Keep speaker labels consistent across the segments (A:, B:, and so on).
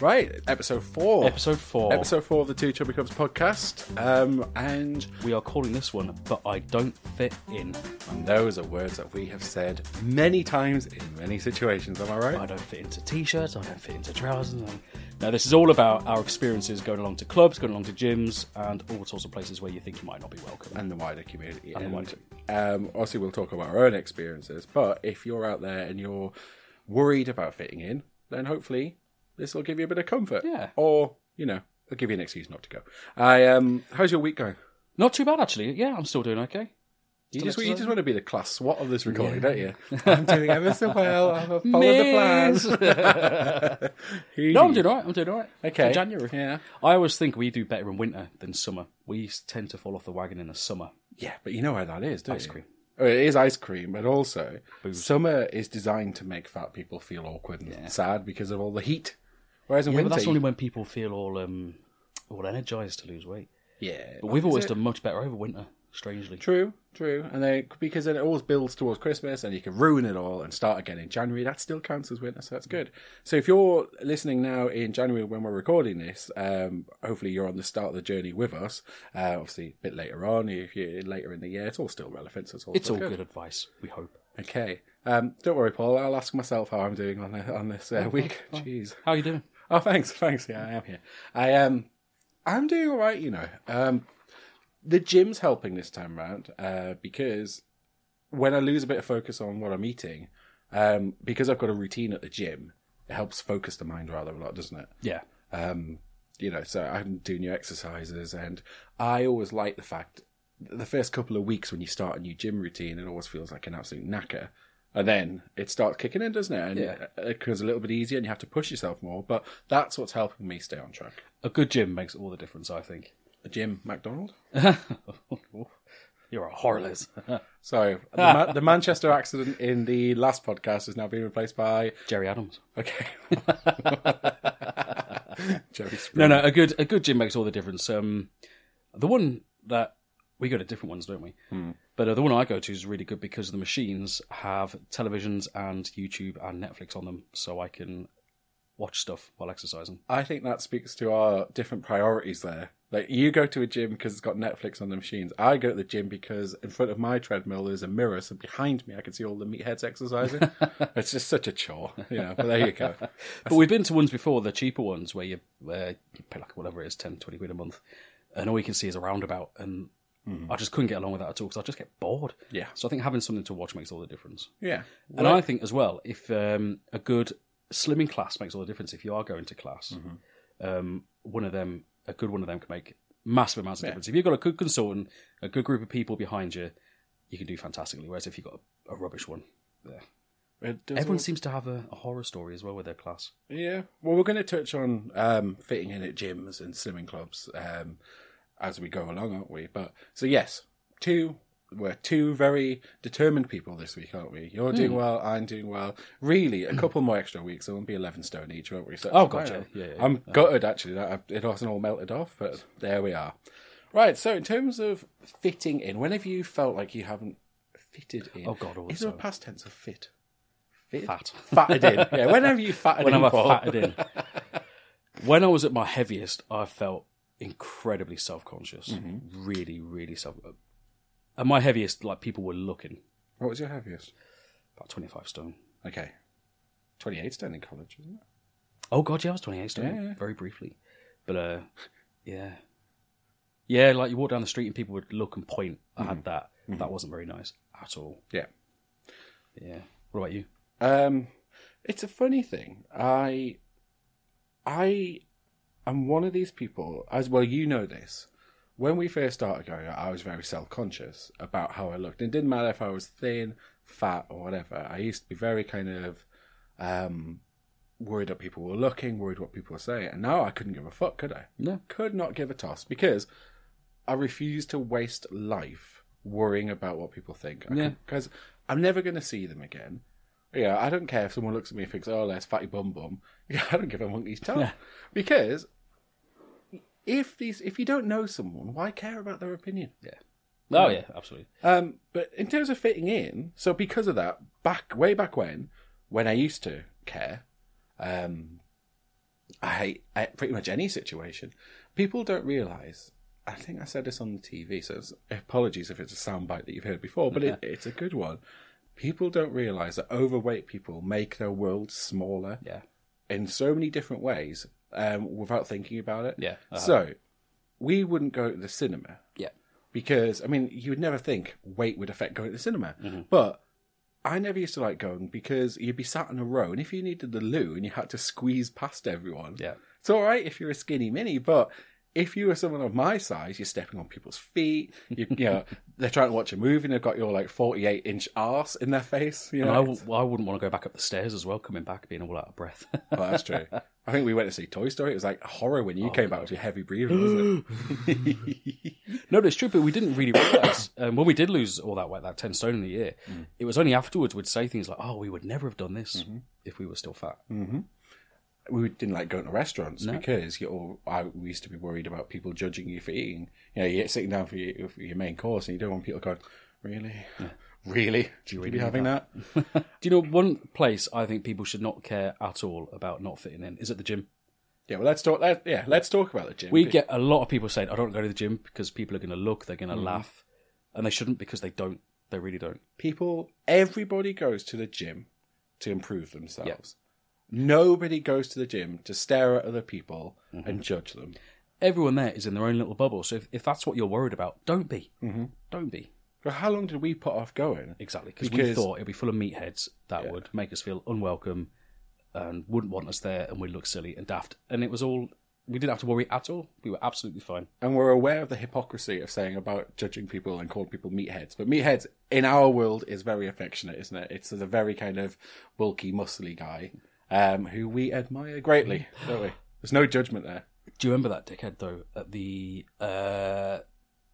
A: Right, episode four.
B: Episode four.
A: Episode four of the Two Chubby Cubs podcast. Um, and
B: We are calling this one, but I don't fit in.
A: And those are words that we have said many times in many situations. Am I right?
B: I don't fit into t-shirts. I don't fit into trousers. and- No, this is all about our experiences going along to clubs, going along to gyms, and all sorts of places where you think you might not be welcome.
A: and the wider community.
B: And the wider-
A: um, obviously, we'll talk about our own experiences. But if you're out there and you're worried about fitting in, then hopefully this will give you a bit of comfort.
B: Yeah.
A: Or you know, it'll give you an excuse not to go. I um, how's your week going?
B: Not too bad actually. Yeah, I'm still doing okay.
A: You just, you just want to be the class swot of this recording, don't you? I'm doing ever so well. I've followed the plans.
B: No, I'm doing all right. I'm doing all right.
A: Okay.
B: For January.
A: Yeah.
B: I always think we do better in winter than summer. We tend to fall off the wagon in the summer.
A: Yeah, but you know why that is, don't
B: Ice
A: you?
B: cream.
A: Oh, it is ice cream, but also summer is designed to make fat people feel awkward and sad because of all the heat. Whereas in
B: Yeah,
A: winter,
B: but that's only when people feel all um, all energized to lose weight.
A: yeah.
B: But we've always
A: it?
B: done much better over winter. Strangely.
A: True, true, and then because then it always builds towards Christmas, and you can ruin it all and start again in January. That still counts as winter, so that's good. So if you're listening now in January when we're recording this, um, hopefully you're on the start of the journey with us. Uh, obviously, a bit later on, if you're later in the year, it's all still relevant. So it's all,
B: It's all good advice. We hope.
A: Okay, um, don't worry, Paul. I'll ask myself how I'm doing on the, on this uh, week. Jeez.
B: How are you doing?
A: Oh, thanks, thanks. Yeah, I am here. I um, I'm doing all right. You know, um, the gym's helping this time round uh, because when I lose a bit of focus on what I'm eating, um, because I've got a routine at the gym, it helps focus the mind rather a lot, doesn't it?
B: Yeah.
A: Um, you know, so I'm doing new exercises, and I always like the fact the first couple of weeks when you start a new gym routine, it always feels like an absolute knacker. And then it starts kicking in, doesn't it? And
B: Yeah.
A: it, becomes a little bit easier, and you have to push yourself more. But that's what's helping me stay on track.
B: A good gym makes all the difference, I think.
A: A gym, McDonald.
B: You're a Harleys.
A: So the, Ma- the Manchester accident in the last podcast is now being replaced by
B: Gerry Adams.
A: okay. Gerry.
B: No, no, a good a good gym makes all the difference. Um, the one that we go to different ones, don't we? But uh, the one I go to is really good because the machines have televisions and YouTube and Netflix on them, so I can watch stuff while exercising.
A: I think that speaks to our different priorities there. Like you go to a gym because it's got Netflix on the machines. I go to the gym because in front of my treadmill there's a mirror, so behind me I can see all the meatheads exercising. it's just such a chore, you know. But there you go.
B: But we've been to ones before, the cheaper ones, where you, uh, you pay like whatever it is, 10, 20 quid a month, and all you can see is a roundabout, and I just couldn't get along with that at all because I just get bored.
A: Yeah.
B: So I think having something to watch makes all the difference.
A: Yeah,
B: And I think as well, if um, a good slimming class makes all the difference, if you are going to class, um, one of them, a good one of them can make massive amounts of difference. If you've got a good consultant, a good group of people behind you, you can do fantastically. Whereas if you've got a, a rubbish one, yeah. Everyone seems to have a, a horror story as well with their class.
A: Yeah. Well, we're going to touch on um, fitting in at gyms and slimming clubs um, as we go along, aren't we? But so yes, two we're two very determined people this week, aren't we? You're doing hmm. well, I'm doing well. Really, a couple more extra weeks, so won't be eleven stone each, won't we? So
B: Oh, gotcha. Yeah, yeah,
A: I'm gutted actually that it hasn't all melted off, but there we are. Right. So in terms of fitting in, when have you felt like you haven't fitted in?
B: Oh, God, always
A: is there a past tense of fit? Fit?
B: Fat.
A: Fatted in. Yeah. When have you fatted
B: when
A: in? Paul?
B: fatted in. when I was at my heaviest, I felt incredibly self conscious.
A: Mm-hmm.
B: Really, really self. And my heaviest, like people were looking
A: What was your heaviest?
B: about 25 stone.
A: Okay. 28 stone in college, isn't it?
B: Oh god, yeah, I was twenty eight stone
A: Yeah, yeah.
B: very briefly, but uh, yeah, yeah. Like you walk down the street and people would look and point. I
A: Mm-hmm.
B: had that. That wasn't very nice at all.
A: Yeah.
B: Yeah. What about you?
A: Um, it's a funny thing. I, I am one of these people, as well, you know this. When we first started going out, I was very self conscious about how I looked. It didn't matter if I was thin, fat, or whatever. I used to be very kind of um, worried that people were looking, worried what people were saying. And now I couldn't give a fuck, could I?
B: No.
A: Could not give a toss because I refuse to waste life worrying about what people think.
B: Yeah.
A: Because I'm never going to see them again. Yeah, I don't care if someone looks at me and thinks, "Oh, there's fatty bum bum." Yeah, I don't give a monkey's toe
B: Yeah.
A: because if these, if you don't know someone, why care about their opinion?
B: Yeah. Oh yeah, absolutely.
A: Um, but in terms of fitting in, so because of that, back way back when, when I used to care, um, I hate I, pretty much any situation. People don't realize. I think I said this on the TV, so apologies if it's a soundbite that you've heard before, but it, it's a good one. People don't realize that overweight people make their world smaller
B: Yeah.
A: in so many different ways um, without thinking about it.
B: Yeah, uh-huh.
A: So we wouldn't go to the cinema
B: Yeah.
A: because I mean you would never think weight would affect going to the cinema,
B: Mm-hmm.
A: but I never used to like going because you'd be sat in a row, and if you needed the loo and you had to squeeze past everyone,
B: Yeah.
A: it's all right if you're a skinny mini, but if you were someone of my size, you're stepping on people's feet. You, you know, they're trying to watch a movie and they've got your like 48 inch arse in their face. You know,
B: I, w- I wouldn't want to go back up the stairs as well, coming back being all out of breath.
A: Well, that's true. I think we went to see Toy Story. It was like horror when you oh, came back with your heavy breathing, wasn't it?
B: no, but it's true. But we didn't really realise um, when we did lose all that weight, that ten stone in a year. Mm. It was only afterwards we'd say things like, "Oh, we would never have done this mm-hmm. if we were still fat." Mm-hmm.
A: we didn't like going to restaurants because you all, I we used to be worried about people judging you for eating. You know, you're sitting down for your, for your main course and you don't want people going, really, really, do you really be having that?
B: Do you know one place I think people should not care at all about not fitting in is at the gym.
A: Yeah, well, let's talk. Let, yeah, let's talk about the gym.
B: We get a lot of people saying, "I don't go to the gym because people are going to look, they're going to
A: Mm-hmm.
B: laugh," and they shouldn't because they don't. They really don't.
A: people. Everybody goes to the gym to improve themselves. Nobody goes to the gym to stare at other people
B: Mm-hmm.
A: and judge them.
B: Everyone there is in their own little bubble. So if, if that's what you're worried about, don't be. Mm-hmm. Don't be.
A: But how long did we put off going?
B: Exactly, because we thought it'd be full of meatheads that would make us feel unwelcome and wouldn't want us there, and we'd look silly and daft. And it was all we didn't have to worry at all. We were absolutely fine.
A: and we're aware of the hypocrisy of saying about judging people and calling people meatheads. But meatheads in our world is very affectionate, isn't it? It's a very kind of bulky, muscly guy um, who we admire greatly, don't we? There's no judgment there.
B: Do you remember that dickhead though at the uh,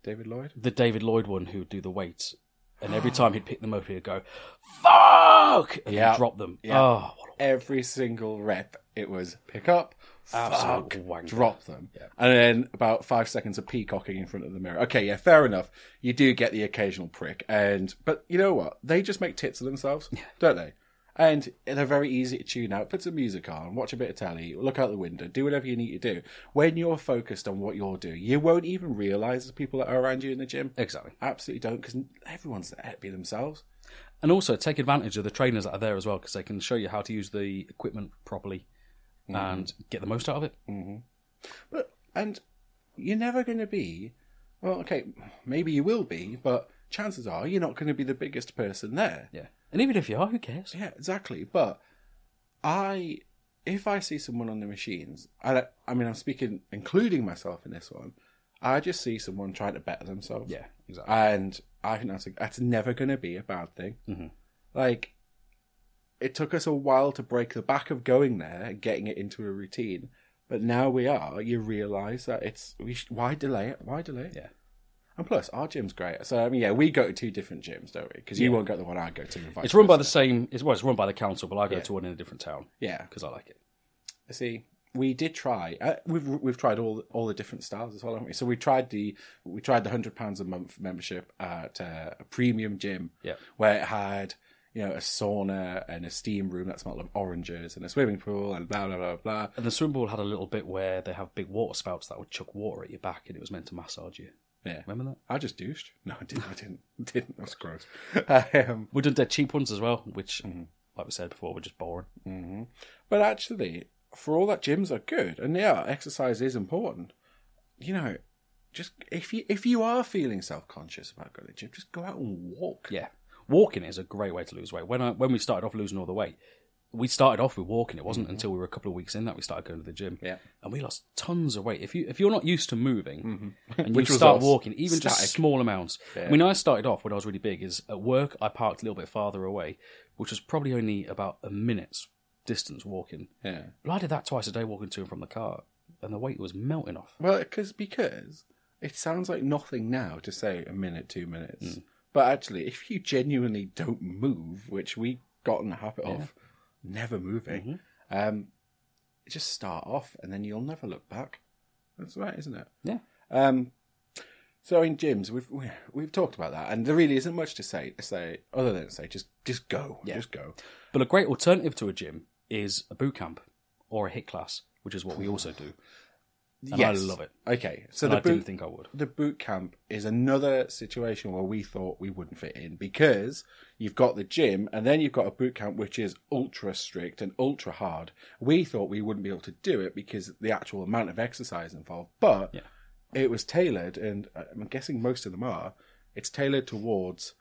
A: David Lloyd.
B: the David Lloyd one who would do the weights, and every time he'd pick them up, he'd go "fuck" and
A: Yeah.
B: he'd drop them.
A: Yeah.
B: Oh, what
A: Every single rep, it was pick up,
B: Absolute
A: fuck,
B: wanker.
A: drop them, and then about five seconds of peacocking in front of the mirror. Okay, yeah, fair enough. You do get the occasional prick, and but you know what? They just make tits of themselves, don't they? And they're very easy to tune out. Put some music on, watch a bit of telly, look out the window, do whatever you need to do. When you're focused on what you're doing, you won't even realize the people that are around you in the gym.
B: exactly.
A: Absolutely don't, because everyone's there to be themselves.
B: And also take advantage of the trainers that are there as well because they can show you how to use the equipment properly mm-hmm. and get the most out of it. Mm-hmm.
A: But and you're never going to be. Well, okay, maybe you will be, but chances are you're not going to be the biggest person there.
B: Yeah. And even if you are, who cares?
A: Yeah, exactly. But I, if I see someone on the machines, I, I mean, I'm speaking, including myself in this one. I just see someone trying to better themselves.
B: Yeah, exactly.
A: and I think that's that's never going to be a bad thing.
B: Mm-hmm.
A: Like, it took us a while to break the back of going there and getting it into a routine, but now we are. You realise that it's we sh- why delay it? Why delay it?
B: Yeah.
A: And plus, our gym's great. So I mean, yeah, we go to two different gyms, don't we? Because you won't go to the one I go to. and vice
B: It's run by the
A: versa.
B: same. It's well, it's run by the council, but I go to one in a different town
A: yeah.
B: because I like it.
A: See, we did try. Uh, we've we've tried all all the different styles as well, haven't we? So we tried the we tried the hundred pounds a month membership at uh, a premium gym,
B: Yeah.
A: where it had you know a sauna and a steam room that smelled of oranges and a swimming pool and blah blah blah blah.
B: And the swimming pool had a little bit where they have big water spouts that would chuck water at your back, and it was meant to massage you.
A: Yeah,
B: Remember that?
A: I just douched. No, I didn't. I didn't. didn't. That's gross. Um,
B: We did the cheap ones as well, which, like we said before, were just boring.
A: But actually, for all that gyms are good, and yeah, exercise is important. You know, just if you if you are feeling self conscious about going to the gym, just go out and walk.
B: Yeah, walking is a great way to lose weight. When I when we started off losing all the weight, we started off with walking. It wasn't mm-hmm. until we were a couple of weeks in that we started going to the gym.
A: Yeah.
B: and we lost tons of weight. If you if you're not used to moving mm-hmm. and you start walking, even
A: Static.
B: just small amounts. I mean, I started off when I was really big. Is at work I parked a little bit farther away, which was probably only about a minute's distance walking.
A: Yeah.
B: But I did that twice a day walking to and from the car, and the weight was melting off.
A: Well, because because it sounds like nothing now to say a minute, two minutes, mm. but actually, if you genuinely don't move, which we got in the habit of never moving, um, just start off, and then you'll never look back. That's right, isn't it?
B: Yeah.
A: Um, so in gyms, we've we- we've talked about that, and there really isn't much to say. To say other than say just just go, just go.
B: But a great alternative to a gym is a boot camp or a HIIT class. which is what we also do. And
A: yes.
B: I love it.
A: Okay, so
B: And
A: the
B: I didn't think I would.
A: the boot camp is another situation where we thought we wouldn't fit in because you've got the gym and then you've got a boot camp which is ultra strict and ultra hard. We thought we wouldn't be able to do it because the actual amount of exercise involved, but
B: Yeah.
A: it was tailored, and I'm guessing most of them are. It's tailored towards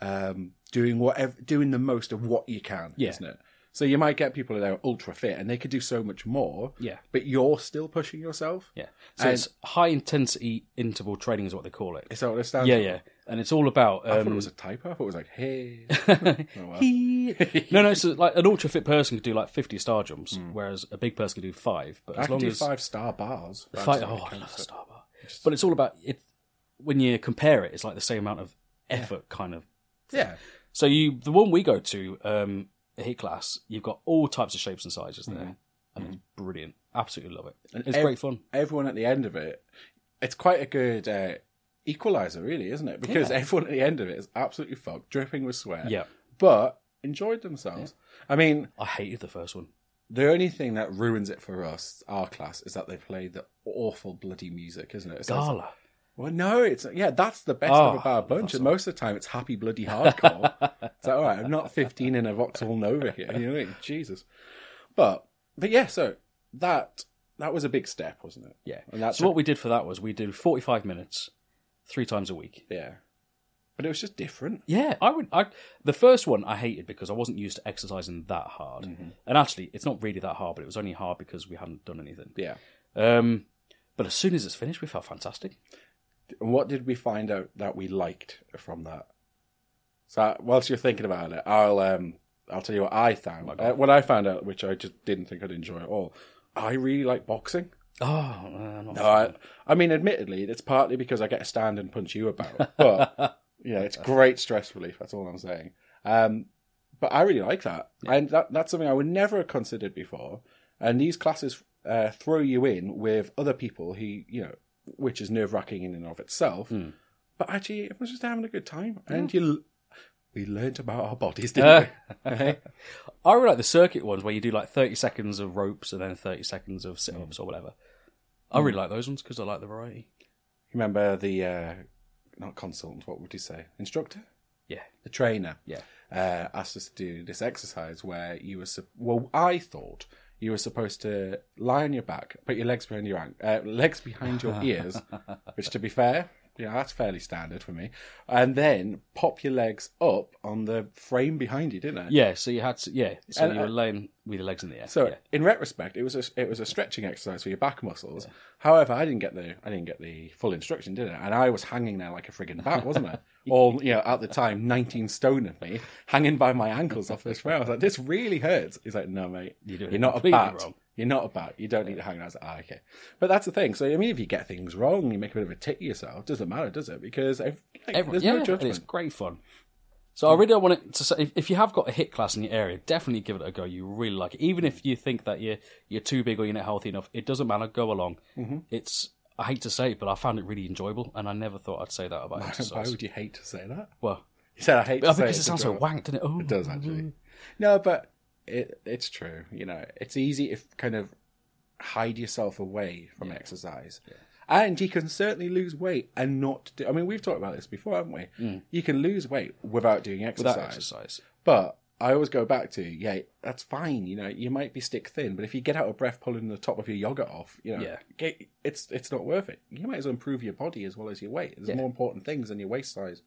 A: um, doing whatever, doing the most of what you can,
B: Yeah.
A: isn't it? So you might get people that are ultra fit and they could do so much more,
B: Yeah.
A: but you're still pushing yourself.
B: Yeah. So
A: And-
B: it's high intensity interval training is what they call it.
A: Is that what it stands
B: Yeah,
A: for?
B: yeah. And it's all about
A: I thought
B: um,
A: it was a typo. I thought it was like, hey. Oh, well.
B: no, no. So like an ultra fit person could do like fifty star jumps, whereas a big person could do five. But
A: Hmm. I
B: as
A: can
B: long
A: do
B: as
A: five star bars. That's
B: oh, I love a star bar. But it's all about it. When you compare it, it's like the same amount of effort, kind of.
A: Yeah.
B: So you, the one we go to, um, a HIIT class, you've got all types of shapes and sizes there, and it's brilliant. Absolutely love it. it's
A: ev-
B: great fun.
A: Everyone at the end of it, it's quite a good uh, equalizer, really, isn't it? Because
B: Yeah.
A: everyone at the end of it is absolutely fucked, dripping with sweat.
B: Yeah.
A: But enjoyed themselves. I mean,
B: I hated the first one.
A: the only thing that ruins it for us, our class, is that they play the awful bloody music, isn't it? It's like-
B: Gala.
A: Well, no, it's yeah, that's the best
B: Oh,
A: of a bad bunch. And most of the time, it's happy bloody hardcore. it's like, all right, I'm not 15 in a Vauxhall Nova here. You know what I mean? Jesus. But but yeah, so that that was a big step, wasn't it?
B: Yeah.
A: And that's
B: so what we did for that was we did forty-five minutes, three times a week.
A: yeah. But it was just different.
B: Yeah, I would. I the first one I hated because I wasn't used to exercising that hard, and actually, it's not really that hard, but it was only hard because we hadn't done anything.
A: Yeah.
B: Um, but as soon as it's finished, we felt fantastic.
A: And what did we find out that we liked from that? So whilst you're thinking about it, I'll um I'll tell you what I found. Uh, what I found out, which I just didn't think I'd enjoy at all. I really like boxing.
B: Oh, uh,
A: No, I, I mean, admittedly, it's partly because I get to stand and punch you about, but yeah, it's great stress relief. That's all I'm saying. Um, but I really like that, and that, that's something I would never have considered before. And these classes uh, throw you in with other people who, you know, which is nerve wracking in and of itself. But actually, everyone's just having a good time, and you. We learnt about our bodies, didn't we? Okay.
B: I really like the circuit ones where you do like thirty seconds of ropes and then thirty seconds of sit-ups or whatever. I really like those ones because I like the variety.
A: Remember the uh, not consultant? What would you say? Instructor?
B: Yeah,
A: the trainer
B: Yeah.
A: uh, asked us to do this exercise where you were well I thought you were supposed to lie on your back put your legs behind your uh, legs behind your ears which to be fair yeah that's fairly standard for me and then pop your legs up on the frame behind you didn't it
B: yeah. So you had to, yeah. So
A: And,
B: you were
A: uh,
B: laying with your legs in the air.
A: so
B: yeah.
A: in retrospect, it was a it was a stretching exercise for your back muscles. However, I didn't get the I didn't get the full instruction, did I? And I was hanging there like a friggin' bat, wasn't I? All you know, at the time, nineteen stone of me, hanging by my ankles off this rail. I was like, "This really hurts." He's like, "No, mate,
B: You're
A: you're not a bat.
B: wrong."
A: You're not a bat. You don't need to hang." I was like, "Ah, okay." But that's the thing. So I mean, if you get things wrong, you make a bit of a tick of yourself. Doesn't matter, does it? Because if, like,
B: Every-
A: there's
B: yeah,
A: no judgment.
B: it's great fun. So I really don't want it to say if, if you have got a HIIT class in your area, definitely give it a go. You really like it, even if you think that you're you're too big or you're not healthy enough. It doesn't matter. Go along.
A: Mm-hmm.
B: It's I hate to say it, but I found it really enjoyable, and I never thought I'd say that about exercise.
A: Why would you hate to say that?
B: Well,
A: You said I hate to say
B: because it
A: to
B: sounds so wank, doesn't it? Oh,
A: It does oh. actually. No, but it it's true. You know, it's easy if kind of hide yourself away from exercise. And you can certainly lose weight and not do. I mean, we've talked about this before, haven't we? Mm. You can lose weight without doing exercise.
B: without exercise.
A: But I always go back to, yeah, that's fine. You know, you might be stick thin, but if you get out of breath pulling the top of your yogurt off, you know,
B: Yeah.
A: get, it's it's not worth it. You might as well improve your body as well as your weight. There's
B: Yeah.
A: more important things than your waist size.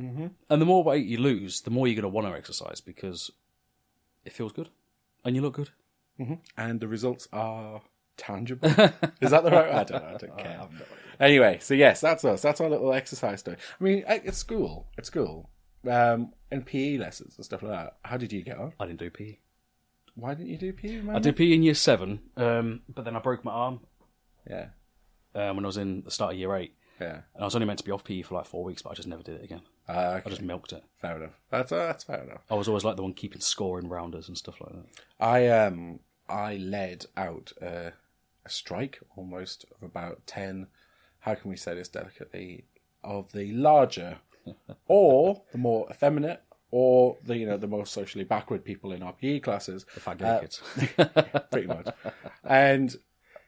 A: Mm-hmm.
B: And the more weight you lose, the more you're going to want to exercise because it feels good and you look good. Mm-hmm.
A: and the results are tangible. Is that the right? I don't know. I don't care. Anyway, so yes, that's us. That's our little exercise story. I mean, at, at school, at school, um, and PE lessons and stuff like that. How did you get on?
B: I didn't do PE.
A: Why didn't you do PE?
B: I did PE in year seven, um, but then I broke my arm
A: Yeah,
B: um, when I was in the start of year eight.
A: yeah.
B: And I was only meant to be off PE for like four weeks, but I just never did it again.
A: Uh,
B: I just milked it.
A: Fair enough. That's uh, that's fair enough.
B: I was always like the one keeping score in rounders and stuff like that.
A: I um I led out uh, a strike almost of about ten. How can we say this delicately? Of the larger, or the more effeminate, or the you know the most socially backward people in our PE classes,
B: The fat
A: Uh,
B: kids.
A: pretty much. And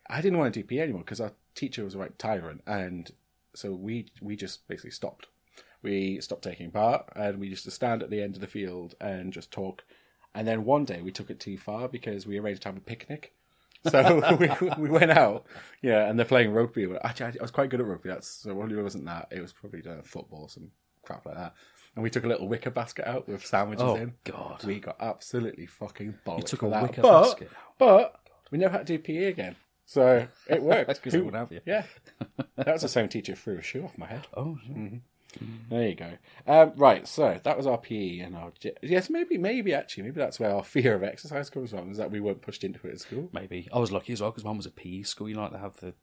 A: I didn't want to do PE anymore because our teacher was a right tyrant, and so we we just basically stopped. We stopped taking part, and we used to stand at the end of the field and just talk. And then one day we took it too far because we arranged to have a picnic. So we, we went out, yeah, and they're playing rugby. Actually, I was quite good at rugby. That's so it wasn't that. It was probably uh, football, some crap like that. And we took a little wicker basket out with sandwiches
B: Oh,
A: in.
B: God.
A: we got absolutely fucking bollocked.
B: took a
A: that.
B: wicker
A: but,
B: basket
A: But we never had to do PE again, so it worked. Who-
B: wouldn't have you.
A: Yeah, that was the same teacher who threw a shoe off my head.
B: Oh,
A: There you go. Um, right, so that was our PE and our yes, maybe, maybe actually, maybe that's where our fear of exercise comes from. Is that we weren't pushed into it at school.
B: maybe. I was lucky as well because mine was a PE school. You know, like they have the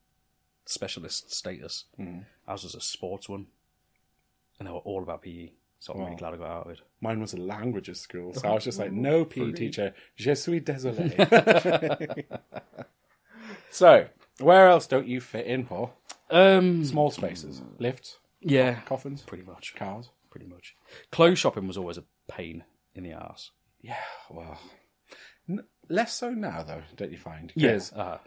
B: specialist status. Mm. Ours was a sports one, and they were all about PE. So I'm really glad I got out of it.
A: Mine was a languages school, so I was just like, no PE teacher, je suis désolé. so, where else don't you fit in, Paul?
B: Um,
A: Small spaces, lifts,
B: yeah,
A: coffins,
B: pretty much,
A: cars.
B: pretty much. Clothes shopping was always a pain in the ass.
A: Yeah, well, n- less so now though, don't you find?
B: Yes,
A: 'Cause
B: uh,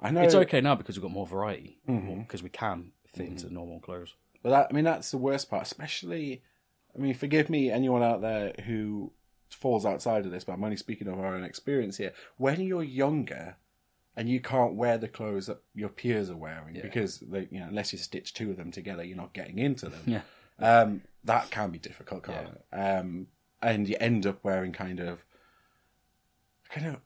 A: I know
B: it's okay now because we've got more variety
A: Mm-hmm.
B: because we can fit into normal clothes.
A: But that, I mean, that's the worst part, especially. I mean, forgive me, anyone out there who falls outside of this, but I'm only speaking of our own experience here. When you're younger and you can't wear the clothes that your peers are wearing because they, you know, unless you stitch two of them together, you're not getting into them.
B: Yeah.
A: Um, that can be difficult, can't it? Um, and you end up wearing kind of, kind of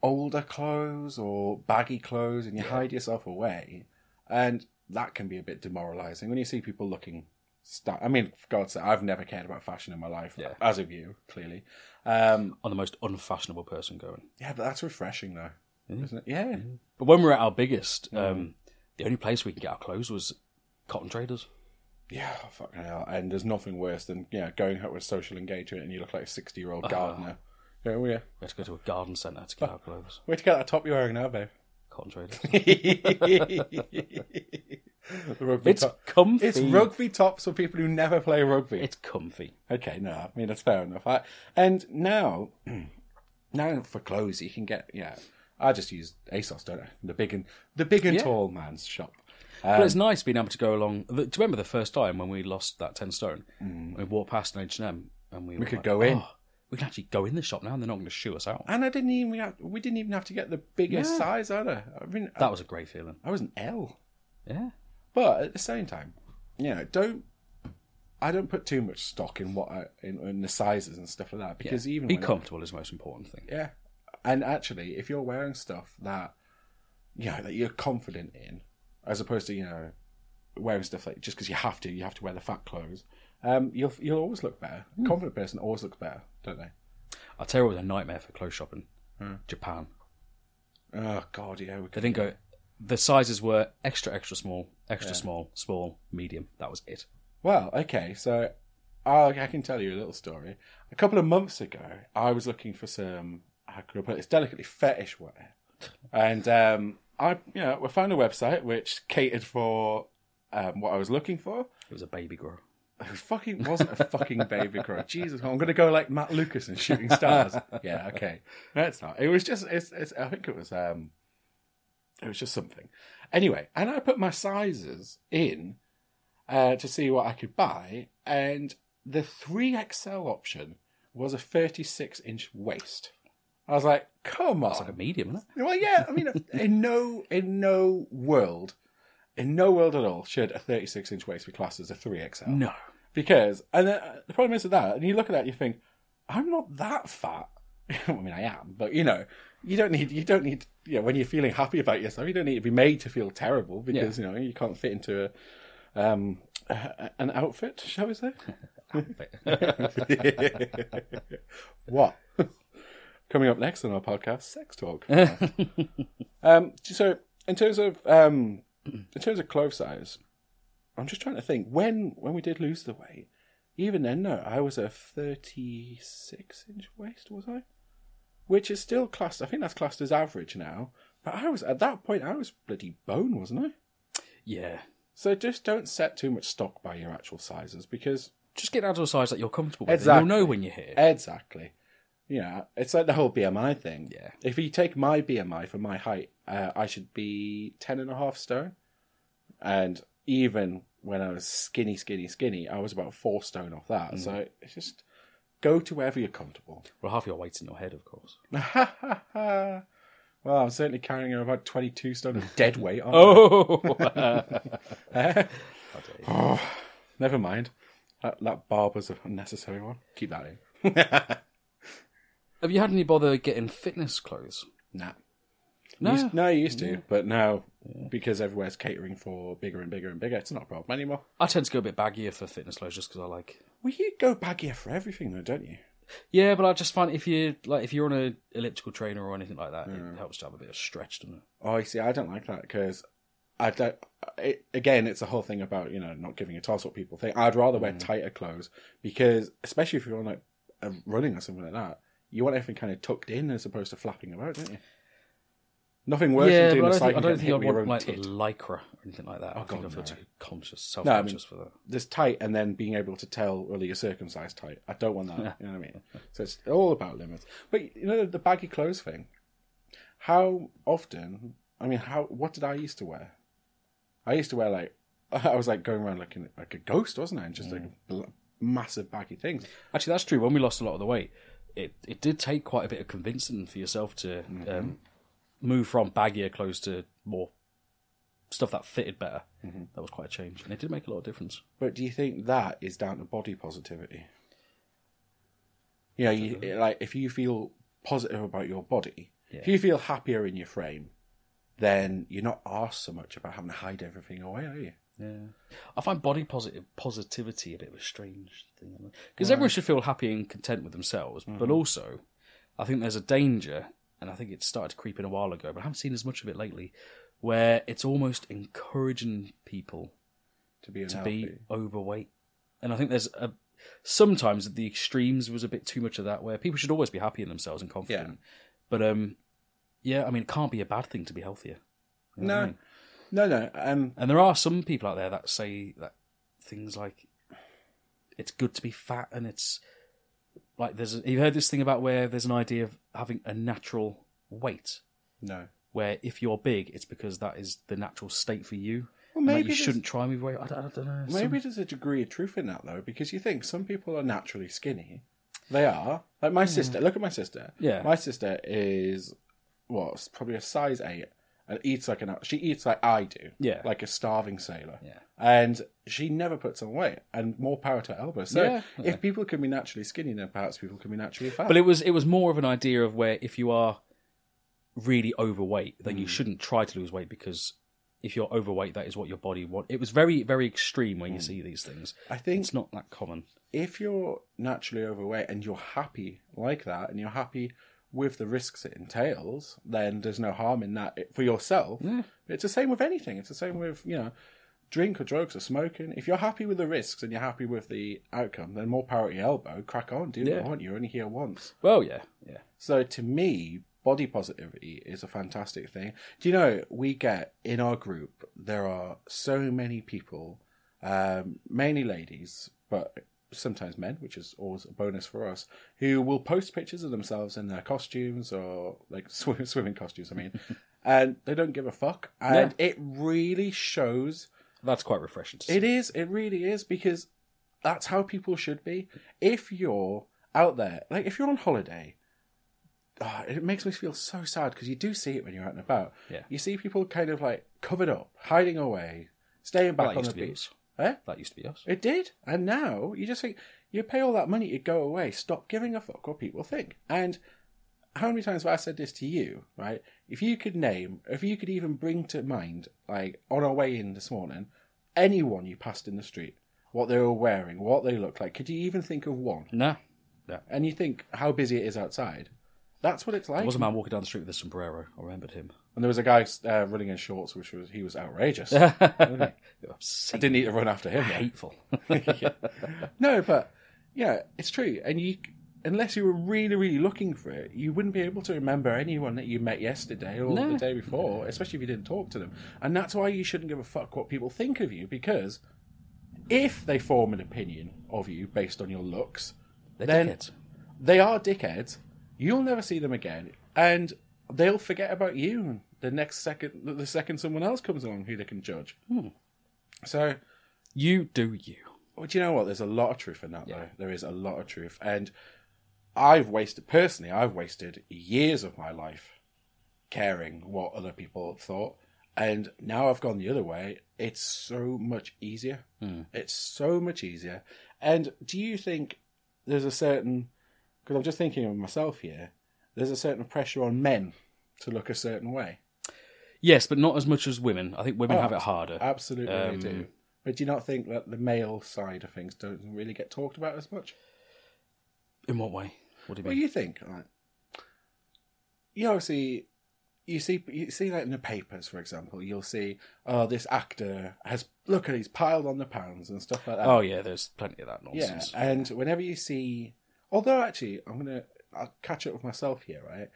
A: older clothes or baggy clothes, and you hide yourself away, and that can be a bit demoralising when you see people looking. Sta- I mean, for God's sake, I've never cared about fashion in my life,
B: Yeah.
A: as of you, clearly. Um,
B: I'm the most unfashionable person going.
A: yeah, but that's refreshing, though, isn't it? Yeah,
B: But when we we're at our biggest,
A: Mm.
B: um, the only place we can get our clothes was cotton traders.
A: yeah, fucking hell. And there's nothing worse than yeah going out with social engagement and you look like a sixty-year-old gardener. Yeah, oh, yeah.
B: We had to go to a garden centre to get our clothes.
A: Where'd you get that top you're wearing now, babe?
B: Cotton traders.
A: rugby
B: It's
A: top.
B: comfy.
A: It's rugby tops for people who never play rugby.
B: It's comfy.
A: Okay, no, I mean that's fair enough. I, and now, now for clothes you can get yeah. I just use ASOS, don't I? The big and the big and
B: Yeah.
A: tall man's shop.
B: but it's nice being able to go along. Do you remember the first time when we lost that ten stone? We walked past an H and M and we,
A: Mm. could
B: like,
A: go in.
B: "Oh, we can actually go in the shop now, and they're not going to shoo us out.
A: And I didn't even have, we didn't even have to get the biggest
B: Yeah.
A: size either. I mean,
B: That was a great feeling.
A: I was an L.
B: Yeah.
A: But at the same time, you know, don't I don't put too much stock in what I, in, in the sizes and stuff like that because even
B: Be
A: when I-
B: comfortable is the most important thing.
A: yeah, and actually, if you're wearing stuff that you know that you're confident in, as opposed to you know wearing stuff like just because you have to, you have to wear the fat clothes. Um, you'll you'll always look better. A confident person always looks better, don't they?
B: I'll tell you what was a nightmare for clothes shopping.
A: Hmm.
B: Japan.
A: Oh God, yeah, we
B: They didn't go. The sizes were extra, extra small, extra small, small, medium. That was it.
A: Well, okay, so I, I can tell you a little story. A couple of months ago, I was looking for some, how could I put it, it's delicately fetish wear. And um, I, you know, we found a website which catered for um, what I was looking for.
B: It was a baby grow.
A: It fucking wasn't a fucking baby girl. Jesus, I'm going to go like Matt Lucas and shooting stars. yeah, okay. No, it's not. It was just, it's, it's, I think it was, um, it was just something. Anyway, and I put my sizes in uh, to see what I could buy, and the 3XL option was a 36 inch waist. I was like, come on.
B: It's like a medium, isn't it?
A: Well, yeah. I mean, in no in no world, in no world at all, should a 36 inch waist be classed as a 3XL.
B: No.
A: Because, and then, uh, the problem is with that, and you look at that, you think, I'm not that fat. I mean, I am, but you know, you don't need, you don't need, you know, when you're feeling happy about yourself, you don't need to be made to feel terrible because, you know, you can't fit into a, um, a, an outfit, shall we say? what? Coming up next on our podcast, sex talk. um, so, in terms of um, in terms of clothes size, I'm just trying to think when when we did lose the weight. Even then, no, I was a 36 inch waist, was I? Which is still classed. I think that's classed as average now. But I was at that point, I was bloody bone, wasn't I?
B: Yeah.
A: So just don't set too much stock by your actual sizes because
B: just get down to a size that you're comfortable with. and
A: Exactly.
B: You'll know when you're here.
A: Exactly. Yeah, it's like the whole BMI thing.
B: Yeah.
A: If you take my BMI for my height, uh, I should be ten and a half stone. And even when I was skinny, skinny, skinny, I was about four stone off that.
B: Mm.
A: So it's just go to wherever you're comfortable.
B: Well, half your weight's in your head, of course.
A: well, I'm certainly carrying about 22 stone of dead weight.
B: Oh,
A: I? Never mind. That, that barb was an unnecessary one. Keep that in.
B: have you had any bother getting fitness clothes?
A: Nah.
B: No.
A: Used, no, I used to, but now because everywhere's catering for bigger and bigger and bigger, it's not a problem anymore.
B: I tend to go a bit baggier for fitness clothes just because I like.
A: Well, you go baggier for everything, though, don't you?
B: Yeah, but I just find if you like if you're on an elliptical trainer or anything like that, it mm. helps to have a bit of stretch, doesn't it?
A: Oh, I see. I don't like that because I don't. It, again, it's a whole thing about you know not giving a toss what people think. I'd rather wear mm. tighter clothes because, especially if you're on like a running or something like that, you want everything kind of tucked in as opposed to flapping about, don't you? Nothing worse
B: yeah,
A: than doing a
B: I don't think, I don't think
A: hit
B: I'd
A: with your
B: want
A: own
B: like
A: tit.
B: lycra or anything like that. I think
A: God,
B: I feel
A: no.
B: too conscious,
A: No, I mean-
B: self-conscious for that.
A: This tight and then being able to tell whether you're circumcised tight. I don't want that. You know what I mean? So it's all about limits. But you know the baggy clothes thing. How often? I mean, how? What did I used to wear? I used to wear like I was like going around looking like a ghost, wasn't I? And just like bl- massive baggy things.
B: Actually, that's true. When we lost a lot of the weight, it it did take quite a bit of convincing for yourself to
A: Mm-hmm.
B: um, move from baggier clothes to more stuff that fitted better.
A: Mm-hmm.
B: That was quite a change, and it did make a lot of difference.
A: But do you think that is down to body positivity? You know, you, like if you feel positive about your body, if you feel happier in your frame, then you're not asked so much about having to hide everything away, are you?
B: Yeah, I find body positive positivity a bit of a strange thing because everyone should feel happy and content with themselves,
A: Mm-hmm.
B: but also I think there's a danger, and I think it started to creep in a while ago, but I haven't seen as much of it lately, where it's almost encouraging people
A: To be
B: to
A: unhealthy.
B: be overweight. And I think there's a sometimes the extremes was a bit too much of that where people should always be happy in themselves and confident. But um yeah, I mean it can't be a bad thing to be healthier. You know what I
A: No,
B: mean?
A: no, no. Um,
B: And there are some people out there that say that things like it's good to be fat and it's like there's a, you heard this thing about where there's an idea of having a natural weight
A: no.
B: where if you're big it's because that is the natural state for you.
A: Well, maybe
B: you
A: there's-
B: shouldn't try and move weight. I don't, I don't know. Some-
A: Maybe there's a degree of truth in that though, because you think some people are naturally skinny. They are. Like my hmm. sister. Look at my sister.
B: Yeah.
A: My sister is what? Probably a size eight, and eats like an. She eats like I do.
B: Yeah.
A: Like a starving sailor.
B: Yeah.
A: And she never puts on weight, and more power to her elbows. So
B: Yeah.
A: if people can be naturally skinny, then perhaps people can be naturally fat.
B: But it was it was more of an idea of where if you are really overweight, then you mm. shouldn't try to lose weight because if you're overweight, that is what your body want. It was very very extreme when you mm. see these things.
A: I think
B: It's not that common.
A: if you're naturally overweight and you're happy like that and you're happy with the risks it entails, then there's no harm in that for yourself. It's the same with anything. It's the same with, you know, drink or drugs or smoking. If you're happy with the risks and you're happy with the outcome, then more power at your elbow. Crack on, do what
B: Yeah.
A: you want. You're only here once.
B: Well, yeah, yeah.
A: So to me, body positivity is a fantastic thing. Do you know we get in our group there are so many people, um, mainly ladies, but sometimes men, which is always a bonus for us, who will post pictures of themselves in their costumes or like sw- swimming costumes. I mean, and they don't give a fuck, and it really shows.
B: That's quite refreshing to see.
A: It is. It really is because that's how people should be. If you're out there, like if you're on holiday, ah, it makes me feel so sad because you do see it when you're out and about.
B: Yeah.
A: You see people kind of like covered up, hiding away, staying back
B: that
A: on the beach. Eh?
B: That used to be us.
A: It did, and now you just think you pay all that money to go away. Stop giving a fuck what people think. And how many times have I said this to you? Right? If you could name, if you could even bring to mind, like on our way in this morning, anyone you passed in the street, what they were wearing, what they looked like, could you even think of one?
B: Nah. Nah.
A: And you think how busy it is outside. That's what it's like.
B: There was a man walking down the street with a sombrero. I remembered him.
A: And there was a guy uh, running in shorts, which was he was outrageous. I didn't need to run after him. though.
B: Hateful.
A: No, but yeah, it's true. And you, unless you were really, really looking for it, you wouldn't be able to remember anyone that you met yesterday or
B: No.
A: the day before, especially if you didn't talk to them. And that's why you shouldn't give a fuck what people think of you because if they form an opinion of you based on your looks,
B: They're
A: then
B: dickheads.
A: they are dickheads. You'll never see them again, and they'll forget about you the next second. The second someone else comes along who they can judge. Hmm. So,
B: You do you.
A: well, do you know what? There's a lot of truth in that, though. There is a lot of truth, and I've wasted personally. I've wasted years of my life caring what other people thought, and now I've gone the other way. It's so much easier. Hmm. It's so much easier. And do you think there's a certain? Because I'm just thinking of myself here. There's a certain pressure on men to look a certain way.
B: Yes, but not as much as women. I think women
A: Oh,
B: have it harder.
A: Absolutely,
B: Um,
A: they do. But do you not think that the male side of things don't really get talked about as much?
B: In what way? What do you
A: What do you think? Like, you obviously, you see, you see that in the papers, for example, you'll see, oh, this actor has look at he's piled on the pounds and stuff like that.
B: Oh yeah, there's plenty of that
A: yeah,
B: nonsense.
A: and whenever you see, although actually, I'm gonna catch up with myself here, right?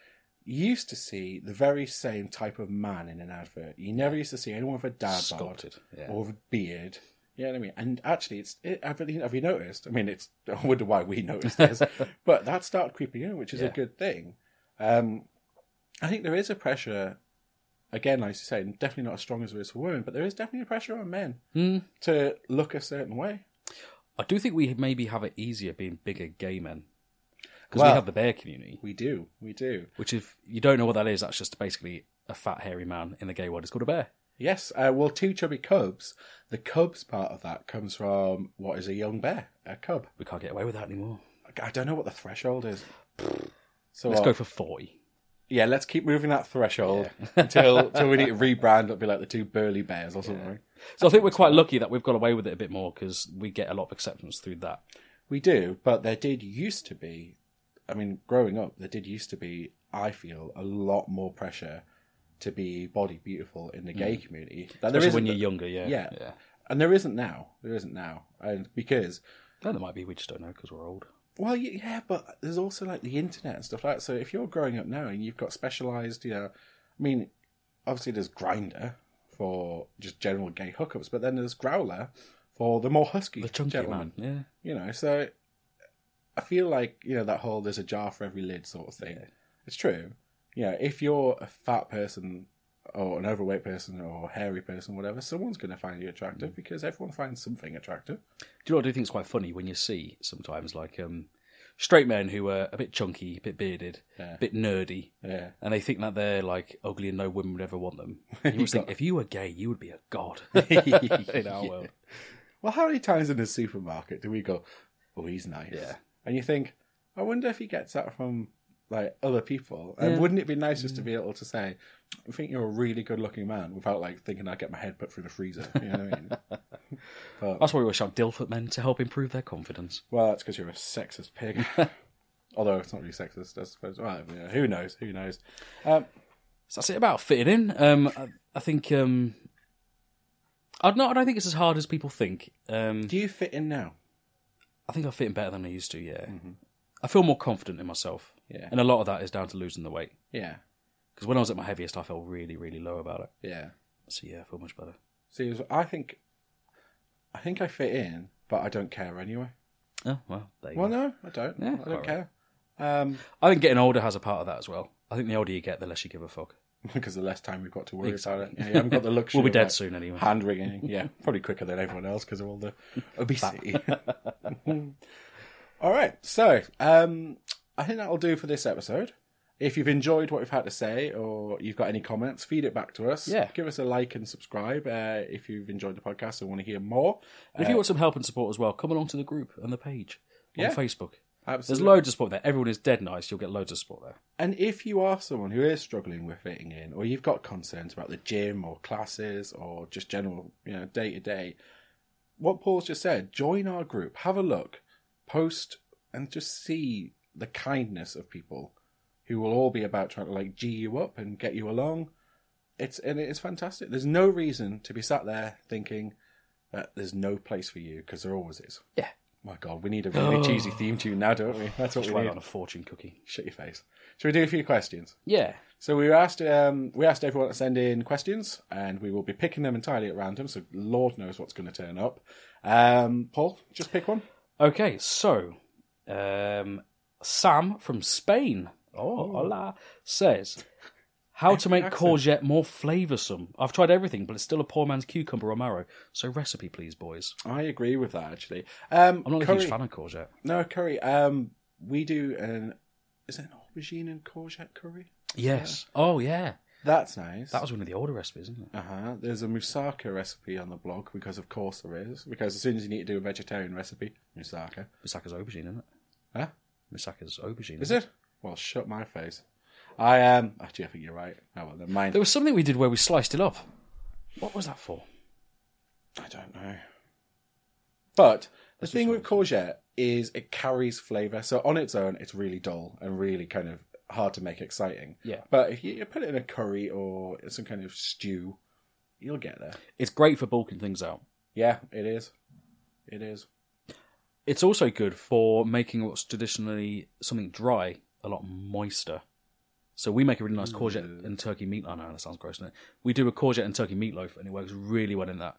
A: You used to see the very same type of man in an advert. You never used to see anyone with a dad bod
B: yeah.
A: or with a beard. You know what I mean? And actually, it's it, have, you, have you noticed? I mean, it's I wonder why we noticed this, but that started creeping in, which is a good thing. Um, I think there is a pressure. Again, like you say, definitely not as strong as it is for women, but there is definitely a pressure on men
B: Hmm.
A: to look a certain way.
B: I do think we maybe have it easier being bigger gay men because
A: Well-
B: we have the bear community,
A: We do, we do.
B: which if you don't know what that is, that's just basically a fat hairy man in the gay world. It's called a bear.
A: Yes, uh, well, two chubby cubs. The cubs part of that comes from what is a young bear, a cub.
B: We can't get away with that anymore.
A: I don't know what the threshold is. So
B: Let's
A: uh,
B: go for forty.
A: Yeah, let's keep moving that threshold until until we need to rebrand. It'll be like the two burly bears or something.
B: So I think we're quite lucky that we've got away with it a bit more because we get a lot of acceptance through that.
A: We do, but there did used to be. I mean, growing up, there did used to be. I feel a lot more pressure to be body beautiful in the gay community. That there
B: Mm. Especially when you're younger, yeah.
A: yeah,
B: yeah.
A: and there isn't now. There isn't now, and because
B: No, there might be. We just don't know because we're old.
A: Well, yeah, but there's also like the internet and stuff like that. So if you're growing up now and you've got specialized, you know, I mean, obviously there's Grindr for just general gay hookups, but then there's Growler for the more husky
B: The chunky
A: gentleman.
B: man. Yeah.
A: You know, so I feel like you know that whole "there's a jar for every lid" sort of thing. It's true. You know, if you're a fat person or an overweight person or hairy person, whatever, someone's going to find you attractive
B: Mm.
A: because everyone finds something attractive.
B: Do you know what I do think is quite funny when you see sometimes like um, straight men who are a bit chunky, a bit bearded,
A: Yeah.
B: a bit nerdy,
A: Yeah.
B: and they think that they're like ugly and no woman would ever want them. And you always think if you were gay, you would be a god in our world.
A: Well, how many times in the supermarket do we go, "Oh, he's nice,"
B: Yeah.
A: and you think, "I wonder if he gets that from like other people." And wouldn't it be nice just to be able to say, "I think you're a really good-looking man," without like thinking I'd get my head put through the freezer? You know what I mean?
B: That's why we wish on Dilford men to help improve their confidence.
A: Well, that's because you're a sexist pig. Although it's not really sexist, I suppose. Well, yeah, who knows? Who knows? Um,
B: So that's it about fitting in. Um, I, I think um, I don't. I don't think it's as hard as people think. Um,
A: do you fit in now?
B: I think I fit in better than I used to. Yeah, I feel more confident in myself.
A: Yeah.
B: and a lot of that is down to losing the weight.
A: Yeah,
B: Because when I was at my heaviest, I felt really, really low about it.
A: yeah.
B: So yeah, I feel much better.
A: See, I think, I think I fit in, but I don't care anyway.
B: Oh well, there you
A: Well,
B: go.
A: no, I don't.
B: Yeah,
A: I don't
B: quite
A: care. Um,
B: I think getting older has a part of that as well. I think the older you get, the less you give a fuck.
A: because the less time we've got to worry
B: Exactly.
A: about it. Yeah, you haven't got the luxury.
B: We'll be
A: of,
B: dead
A: like,
B: soon anyway.
A: Hand wringing, yeah, probably quicker than everyone else because of all the obesity. all right, so um, I think that'll do for this episode. If you've enjoyed what we've had to say, or you've got any comments, feed it back to us.
B: Yeah.
A: give us a like and subscribe uh, if you've enjoyed the podcast and want to hear more.
B: And if you want some help and support as well, come along to the group and the page on
A: Yeah.
B: Facebook. There's loads of support there. Everyone is dead nice. You'll get loads of support there.
A: And if you are someone who is struggling with fitting in, or you've got concerns about the gym or classes or just general, you know, day to day, what Paul's just said, join our group, have a look, post, and just see the kindness of people who will all be about trying to like g you up and get you along. It's and it's fantastic. There's no reason to be sat there thinking that there's no place for you because there always is.
B: Yeah.
A: My God, we need a really cheesy theme tune now, don't we? That's what
B: Just
A: we need.
B: on a fortune cookie.
A: Shut your face. Should we do a few questions?
B: Yeah.
A: So we asked um, we asked everyone to send in questions, and we will be picking them entirely at random. So Lord knows what's going to turn up. Um, Paul, just pick one.
B: Okay, so um, Sam from Spain, oh, hola, says how to make courgette more flavoursome. I've tried everything, but it's still a poor man's cucumber or marrow. So recipe, please, boys.
A: I agree with that actually. Um,
B: I'm not a
A: curry,
B: huge fan of courgette.
A: No curry. Um, we do an is it an aubergine and courgette curry?
B: Yes. Oh yeah,
A: That's nice.
B: that was one of the older recipes, isn't it?
A: Uh huh. There's a moussaka recipe on the blog because, of course, there is. Because as soon as you need to do a vegetarian recipe, moussaka.
B: Moussaka's aubergine, isn't it?
A: Huh?
B: Moussaka's aubergine.
A: Is it? Well, shut my face. I um actually I think you're right. Oh well, then mind.
B: There was something we did where we sliced it up. What was that for?
A: I don't know. But the thing with courgette is it carries flavour. So on its own, it's really dull and really kind of hard to make exciting.
B: Yeah.
A: But if you, you put it in a curry or some kind of stew, you'll get there.
B: It's great for bulking things out.
A: Yeah, it is. It is.
B: It's also good for making what's traditionally something dry a lot moister. So we make a really nice courgette and turkey meat. I know that sounds gross, doesn't it? We do a courgette and turkey meatloaf, and it works really well in that.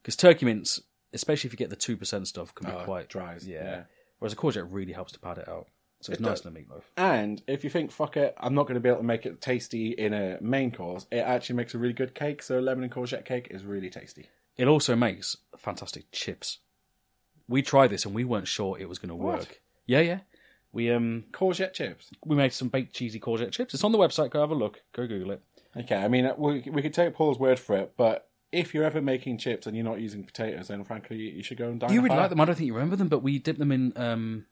B: Because turkey mince, especially if you get the two percent stuff, can be
A: Oh,
B: quite
A: dry.
B: Yeah.
A: yeah.
B: Whereas a courgette really helps to pad it out, so it's
A: It
B: nice
A: does.
B: in a meatloaf.
A: And if you think, fuck it, I'm not going to be able to make it tasty in a main course, it actually makes a really good cake. So lemon and courgette cake is really tasty.
B: It also makes fantastic chips. We tried this and we weren't sure it was going to
A: What?
B: work. Yeah, yeah. We um
A: Courgette chips.
B: we made some baked cheesy courgette chips. It's on the website. Go have a look. Go Google it.
A: Okay, I mean, we, we could take Paul's word for it, but if you're ever making chips and you're not using potatoes, then frankly, you should go and dine.
B: You
A: fire.
B: like them. I don't think you remember them, but we dipped them in. Um,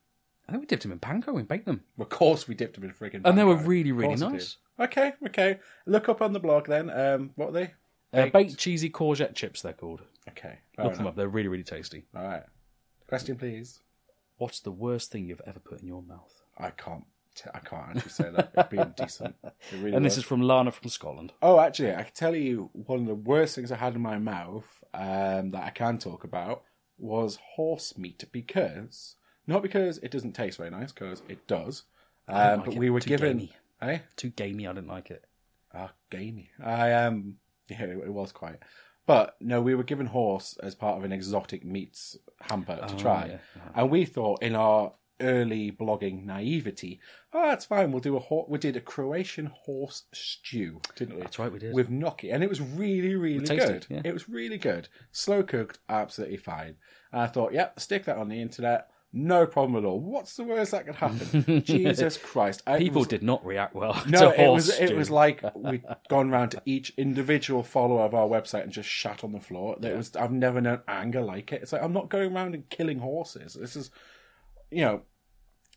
B: I think we dipped them in panko and baked them,
A: Of course, we dipped them in friggin'
B: and they were really, really
A: course we
B: nice.
A: did. Okay, okay. Look up on the blog then. Um, what are they?
B: Uh, baked cheesy courgette chips. They're called.
A: Okay, fair
B: Look them
A: enough.
B: up. They're really, really tasty.
A: All right. Question, please.
B: What's the worst thing you've ever put in your mouth?
A: I can't. T- I can't actually say that. It's being decent. It really
B: And this is from Lana from Scotland.
A: Oh, actually, I can tell you one of the worst things I had in my mouth um, that I can talk about was horse meat because not because it doesn't taste very nice because it does, um,
B: like
A: but
B: it.
A: we were
B: Too
A: given.
B: gamey.
A: Eh?
B: Too gamey. I didn't like it.
A: Ah, gamey. I um, yeah, it, it was quite. But no, we were given horse as part of an exotic meats hamper to try,
B: Oh, yeah. Uh-huh.
A: and we thought in our early blogging naivety, oh, that's fine. We'll do a horse. We did a Croatian horse stew, didn't we?
B: That's right, we did.
A: with gnocchi, and it was really, really
B: tasty,
A: good.
B: yeah.
A: It was really good. Slow cooked, absolutely fine. And I thought, yep, stick that on the internet. No problem at all. What's the worst that could happen? Jesus Christ! I,
B: People
A: was-
B: did not react well.
A: no, it was it was like we'd gone round to each individual follower of our website and just shat on the floor. It was I've never known anger like it. It's like I'm not going around and killing horses. This is, you know,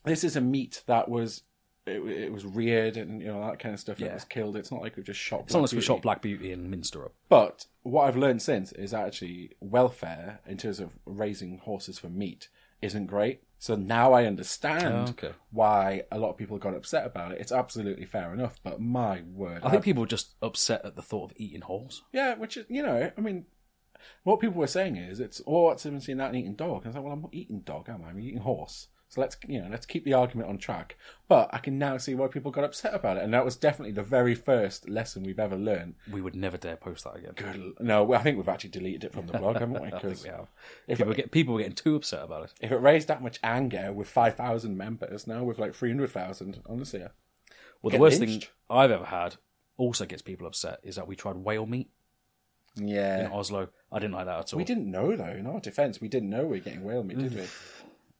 A: this is a meat that was it, it was reared and you know that kind of stuff that was killed. It's not like we've just shot.
B: It's not like we shot Black Beauty and minced her up.
A: But what I've learned since is actually welfare in terms of raising horses for meat isn't great. So now I understand
B: Oh, okay.
A: why a lot of people got upset about it. It's absolutely fair enough, but my word,
B: I think people were just upset at the thought of eating horse.
A: yeah, which is you know, I mean, what people were saying is it's oh, it's even seen that and eating dog. And I was like, well, I'm not eating dog, am I? I'm eating horse. So let's you know, let's keep the argument on track. But I can now see why people got upset about it, and that was definitely the very first lesson we've ever learned.
B: We would never dare post that again.
A: Good. No, I think we've actually deleted it from the blog, haven't we?
B: I think
A: Because
B: we have.
A: if
B: People, were get, people were getting too upset about it.
A: if it raised that much anger with 5,000 members, now with like 300,000, honestly.
B: Well, the worst
A: lynched.
B: thing I've ever had also gets people upset is that we tried whale meat
A: Yeah.
B: in Oslo. I didn't like that at all.
A: We didn't know though, in our defence, we didn't know we were getting whale meat, did we?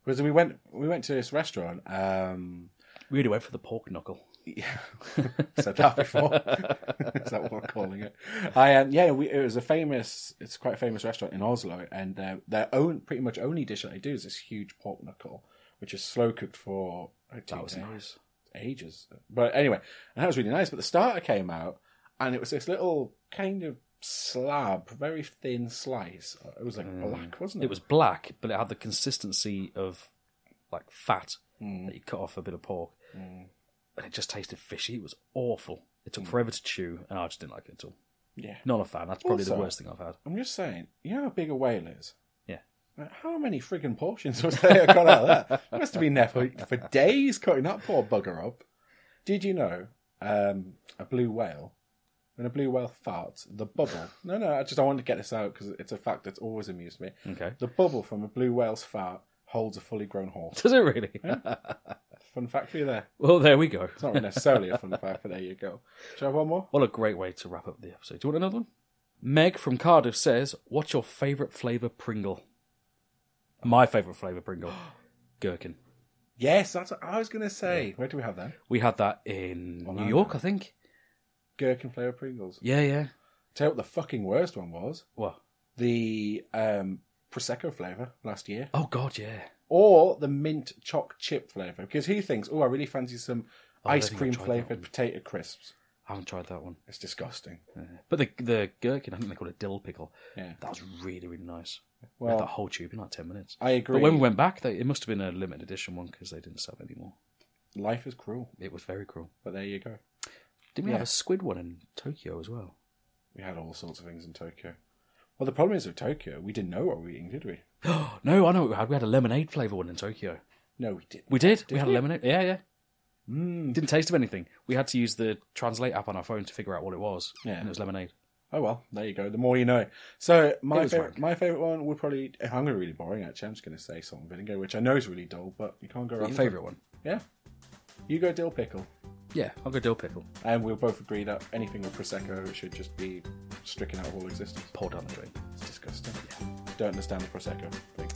A: Because we went we went to this restaurant, um
B: We went for the pork knuckle.
A: yeah, said that before. Is that what we're calling it? I um, yeah, we, it was a famous. It's quite a famous restaurant in Oslo, and uh, their own pretty much only dish that they do is this huge pork knuckle, which is slow cooked for
B: That was
A: days,
B: nice.
A: ages. But anyway, and that was really nice. But the starter came out, and it was this little kind of slab, very thin slice. It was like black, wasn't it?
B: It was black, but it had the consistency of like fat
A: Mm.
B: that you cut off a bit of pork. And it just tasted fishy. It was awful. It took forever to chew, and I just didn't like it at all.
A: Yeah.
B: Not a fan. That's probably the worst thing I've had.
A: I'm just saying, you know how big a whale is?
B: Yeah.
A: How many friggin' portions was there I got out of that? Must have been there for, for days cutting that poor bugger up. Did you know um, a blue whale, when a blue whale farts, the bubble, no, no, I just I wanted to get this out because it's a fact that's always amused me.
B: Okay.
A: The bubble from a blue whale's fart holds a fully grown horse.
B: Does it really?
A: Fun fact for you there.
B: well, there we go.
A: It's not necessarily a fun fact, but there you go. Shall I have one more?
B: What a great way to wrap up the episode. Do you want another one? Meg from Cardiff says, What's your favourite flavour Pringle? My favourite flavour Pringle. Gherkin.
A: Yes, that's what I was going to say. Where do we have that?
B: We had that in New York, I think.
A: Gherkin flavour Pringles.
B: Yeah, yeah.
A: Tell you what the fucking worst one was.
B: What?
A: The um, Prosecco flavour last year.
B: Oh, God, yeah.
A: Or the mint choc chip flavour. Because he thinks, oh, I really fancy some
B: I
A: ice
B: don't think
A: cream
B: I've tried that
A: flavoured potato crisps.
B: I haven't tried that one.
A: It's disgusting.
B: But the the gherkin, I think they call it dill pickle.
A: Yeah.
B: That was really, really nice. we had
A: Well,
B: that whole tube in like 10 minutes.
A: I agree.
B: But when we went back, they, it must have been a limited edition one because they didn't sell anymore.
A: Life is cruel.
B: It was very cruel.
A: But there you go.
B: Didn't we
A: Yeah.
B: have a squid one in Tokyo as well?
A: We had all sorts of things in Tokyo. Well, the problem is with Tokyo, we didn't know what we were eating, did we?
B: no, I know what we had. We had a lemonade flavour one in Tokyo.
A: No, we didn't.
B: We did. we had a lemonade. Yeah, yeah.
A: Mm.
B: Didn't taste of anything. We had to use the translate app on our phone to figure out what it was.
A: Yeah.
B: And it was lemonade.
A: Oh well, there you go. The more you know. So my favorite, my favorite one would probably. I'm going to be really boring. Actually, I'm just going to say salt and vinegar, which I know is really dull, but you can't go wrong.
B: Your favourite one?
A: Yeah. You go dill pickle,
B: Yeah, I'll go dill pickle.
A: and we'll both agree that anything with prosecco should just be stricken out of all existence.
B: Pour down the drain.
A: It's disgusting. Yeah. Don't understand the prosecco thing.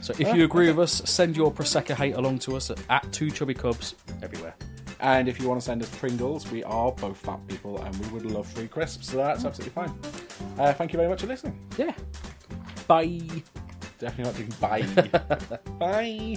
B: So if you agree with us, send your Prosecco hate along to us at, at Two Chubby Cubs everywhere.
A: And if you want to send us Pringles, we are both fat people, and we would love free crisps. So that's absolutely fine. Uh, thank you very much for listening.
B: Yeah. Bye.
A: Definitely not doing bye. bye.